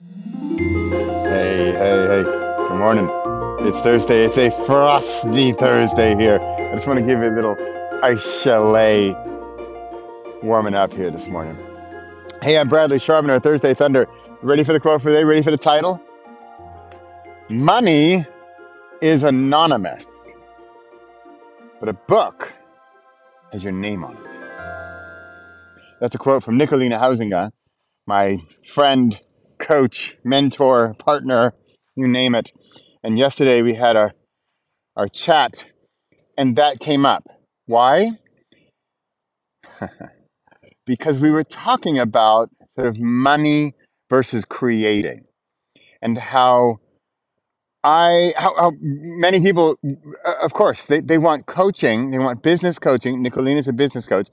Hey, hey, hey. Good morning. It's Thursday. It's a frosty Thursday here. I just want to give you a little ice chalet warming up here this morning. Hey, I'm Bradley Charbonneau, Thursday Thunder. Ready for the quote for today? Ready for the title? Money is anonymous, but a book has your name on it. That's a quote from Nicolina Hausinger, my friend, coach, mentor, partner, you name it. And yesterday we had our, our chat and that came up. Why? because we were talking about sort of money versus creating and how I, how, how many people, uh, of course, they, they want coaching, they want business coaching. Nicolina is a business coach.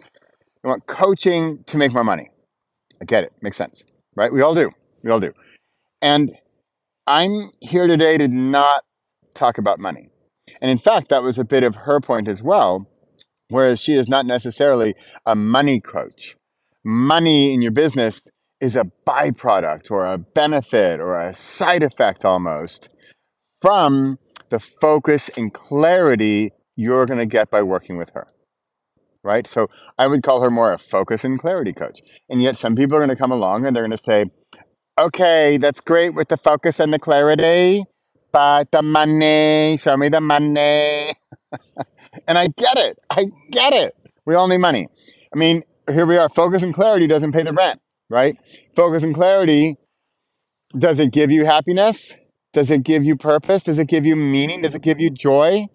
They want coaching to make more money. I get it, makes sense, right? We all do. We all do. And I'm here today to not talk about money. And in fact, that was a bit of her point as well, whereas she is not necessarily a money coach. Money in your business is a byproduct or a benefit or a side effect almost from the focus and clarity you're going to get by working with her. Right? So I would call her more a focus and clarity coach. And yet some people are going to come along and they're going to say, okay, that's great with the focus and the clarity, but the money, show me the money. And I get it. I get it. We all need money. I mean, here we are. Focus and clarity doesn't pay the rent, right? Focus and clarity, does it give you happiness? Does it give you purpose? Does it give you meaning? Does it give you joy?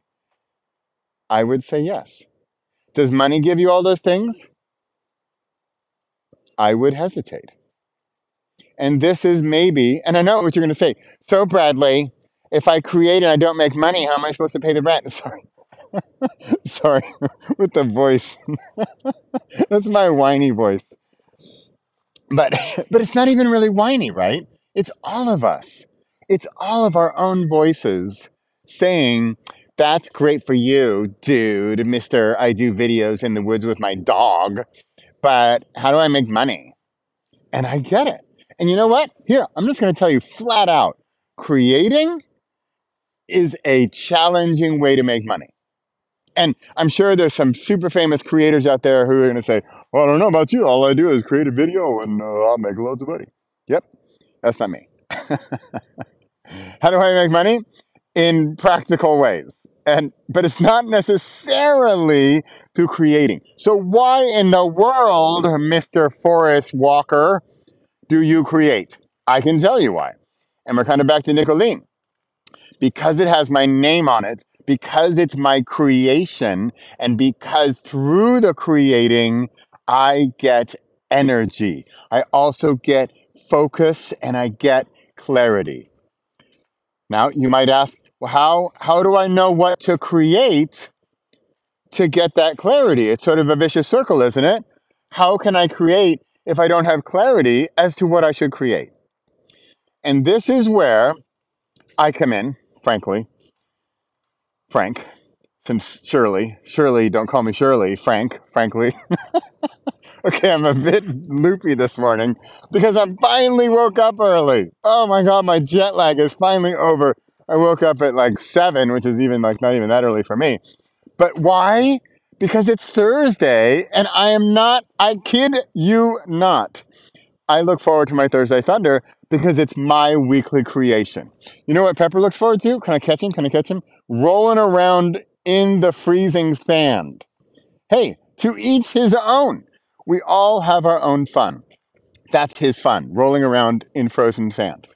I would say yes. Does money give you all those things? I would hesitate. And this is maybe, and I know what you're going to say. So, Bradley, if I create and I don't make money, how am I supposed to pay the rent? Sorry. Sorry, with the voice. That's my whiny voice. But but it's not even really whiny, right? It's all of us. It's all of our own voices saying, "That's great for you, dude, Mister. I do videos in the woods with my dog, but how do I make money?" And I get it. And you know what? Here, I'm just going to tell you flat out: creating is a challenging way to make money. And I'm sure there's some super famous creators out there who are going to say, Well, I don't know about you. All I do is create a video and uh, I'll make loads of money. Yep, that's not me. How do I make money? In practical ways. And but it's not necessarily through creating. So why in the world, Mr. Forrest Walker, do you create? I can tell you why. And we're kind of back to Nicolene. Because it has my name on it, because it's my creation, and because through the creating, I get energy. I also get focus and I get clarity. Now, you might ask, well, how, how do I know what to create to get that clarity? It's sort of a vicious circle, isn't it? How can I create if I don't have clarity as to what I should create? And this is where I come in, frankly, Frank, since Shirley, Shirley, don't call me Shirley, Frank, frankly. okay, I'm a bit loopy this morning because I finally woke up early. Oh my god, my jet lag is finally over. I woke up at like 7, which is even like not even that early for me. But why? Because it's Thursday and I am not, I kid you not. I look forward to my Thursday Thunder because it's my weekly creation. You know what Pepper looks forward to? Can I catch him? Can I catch him? Rolling around in the freezing sand. Hey, to each his own. We all have our own fun. That's his fun, rolling around in frozen sand.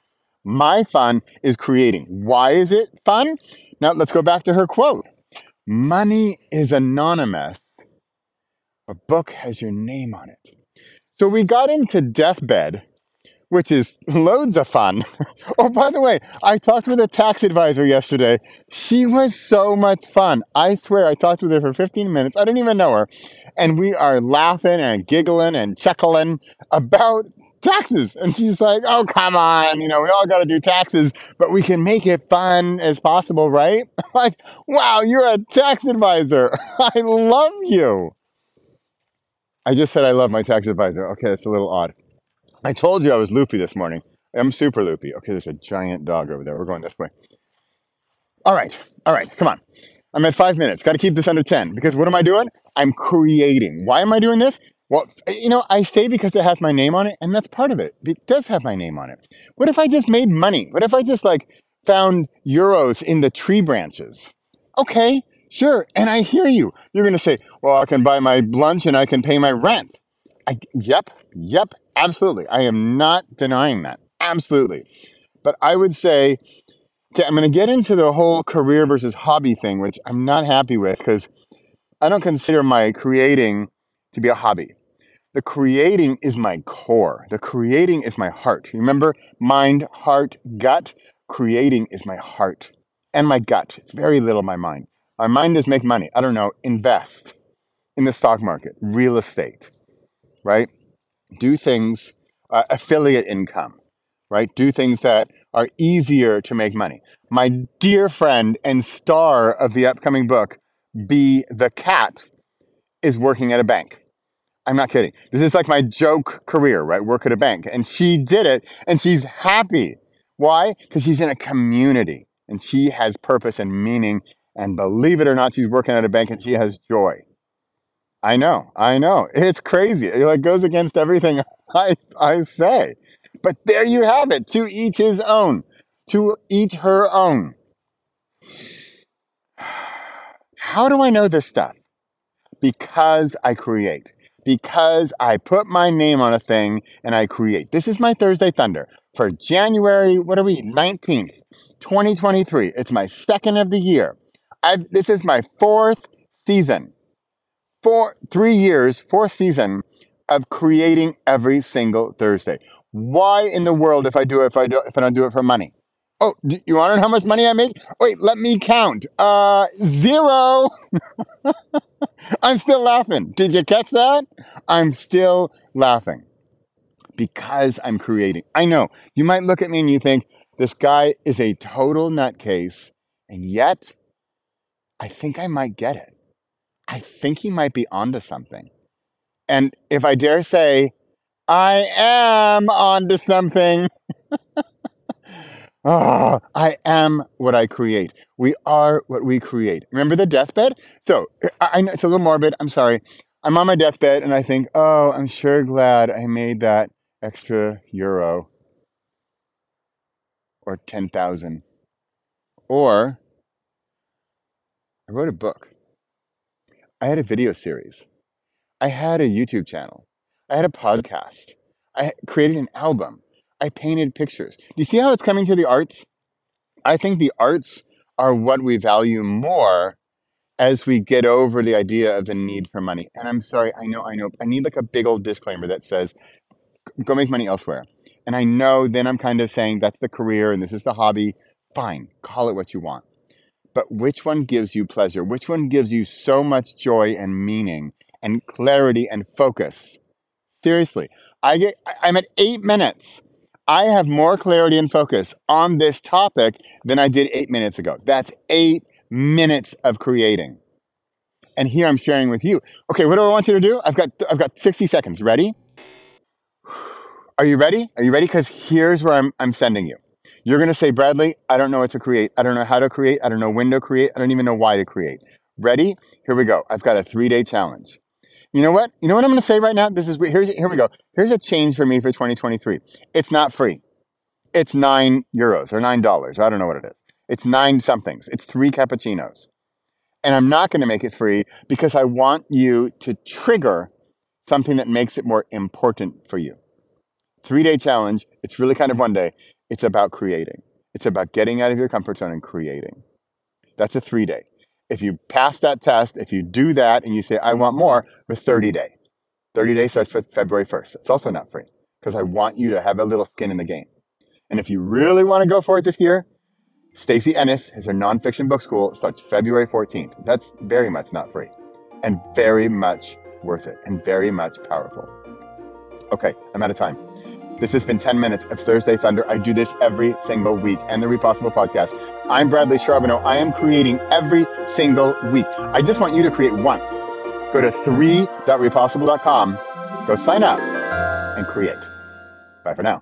My fun is creating. Why is it fun? Now let's go back to her quote. Money is anonymous. A book has your name on it. So we got into deathbed, which is loads of fun. oh, by the way, I talked with a tax advisor yesterday. She was so much fun. I swear, I talked with her for 15 minutes. I didn't even know her. And we are laughing and giggling and chuckling about taxes. And she's like, oh, come on. You know, we all got to do taxes, but we can make it fun as possible, right? like, wow, you're a tax advisor. I love you. I just said I love my tax advisor. Okay, that's a little odd. I told you I was loopy this morning. I'm super loopy. Okay, there's a giant dog over there. We're going this way. All right, all right, come on. I'm at five minutes. Got to keep this under 10 because what am I doing? I'm creating. Why am I doing this? Well, you know, I say because it has my name on it, and that's part of it. It does have my name on it. What if I just made money? What if I just like found euros in the tree branches? Okay, sure. And I hear you. You're going to say, well, I can buy my lunch and I can pay my rent. I, yep, yep, absolutely. I am not denying that. Absolutely. But I would say, okay, I'm going to get into the whole career versus hobby thing, which I'm not happy with because I don't consider my creating to be a hobby. The creating is my core. The creating is my heart. Remember, mind, heart, gut. Creating is my heart and my gut. It's very little my mind. My mind is make money. I don't know, invest in the stock market, real estate, right? Do things, uh, affiliate income, right? Do things that are easier to make money. My dear friend and star of the upcoming book, Be the Cat, is working at a bank. I'm not kidding. This is like my joke career, right? Work at a bank. And she did it and she's happy. Why? Because she's in a community and she has purpose and meaning. And believe it or not, she's working at a bank and she has joy. I know, I know. It's crazy. It like goes against everything I, I say. But there you have it. To each his own. To each her own. How do I know this stuff? Because I create. Because I put my name on a thing and I create. This is my Thursday Thunder for January, what are we, 19th, 2023. It's my second of the year. I've, this is my fourth season four, three years, fourth season of creating every single Thursday. Why in the world, if I do it, if I do, if I don't do it for money? Oh, you want to know how much money I make? Wait, let me count. Uh, zero. I'm still laughing. Did you catch that? I'm still laughing because I'm creating. I know you might look at me and you think this guy is a total nutcase, and yet I think I might get it. I think he might be onto something. And if I dare say, I am onto something. Oh, I am what I create. We are what we create. Remember the deathbed? So I, I know it's a little morbid. I'm sorry. I'm on my deathbed and I think, oh, I'm sure glad I made that extra euro or 10,000. Or I wrote a book. I had a video series. I had a YouTube channel. I had a podcast. I created an album. I painted pictures. Do you see how it's coming to the arts? I think the arts are what we value more as we get over the idea of the need for money. And I'm sorry, I know, I know. I need like a big old disclaimer that says, go make money elsewhere. And I know then I'm kind of saying that's the career and this is the hobby. Fine, call it what you want but which one gives you pleasure? Which one gives you so much joy and meaning and clarity and focus? Seriously, I get I'm at 8 minutes. I have more clarity and focus on this topic than I did 8 minutes ago. That's 8 minutes of creating. And here I'm sharing with you. Okay, what do I want you to do? I've got I've got 60 seconds. Ready? Are you ready? Are you ready? Because here's where I'm I'm sending you. You're going to say, Bradley, I don't know what to create. I don't know how to create. I don't know when to create. I don't even know why to create. Ready? Here we go. I've got a three day challenge. You know what? You know what I'm going to say right now? This is here's here we go. Here's a change for me for 2023. It's not free. It's nine euros or nine dollars. I don't know what it is. It's nine somethings. It's three cappuccinos. And I'm not going to make it free because I want you to trigger something that makes it more important for you. Three day challenge. It's really kind of one day. It's about creating. It's about getting out of your comfort zone and creating. That's a three day. If you pass that test, if you do that and you say, I want more, the 30 day. 30 days starts February 1st. It's also not free because I want you to have a little skin in the game. And if you really want to go for it this year, Stacy Ennis has her nonfiction book school. Starts February 14th. That's very much not free and very much worth it and very much powerful. Okay, I'm out of time. This has been 10 minutes of Thursday Thunder. I do this every single week and the Repossible podcast. I'm Bradley Charbonneau. I am creating every single week. I just want you to create one. Go to 3.repossible.com, go sign up, and create. Bye for now.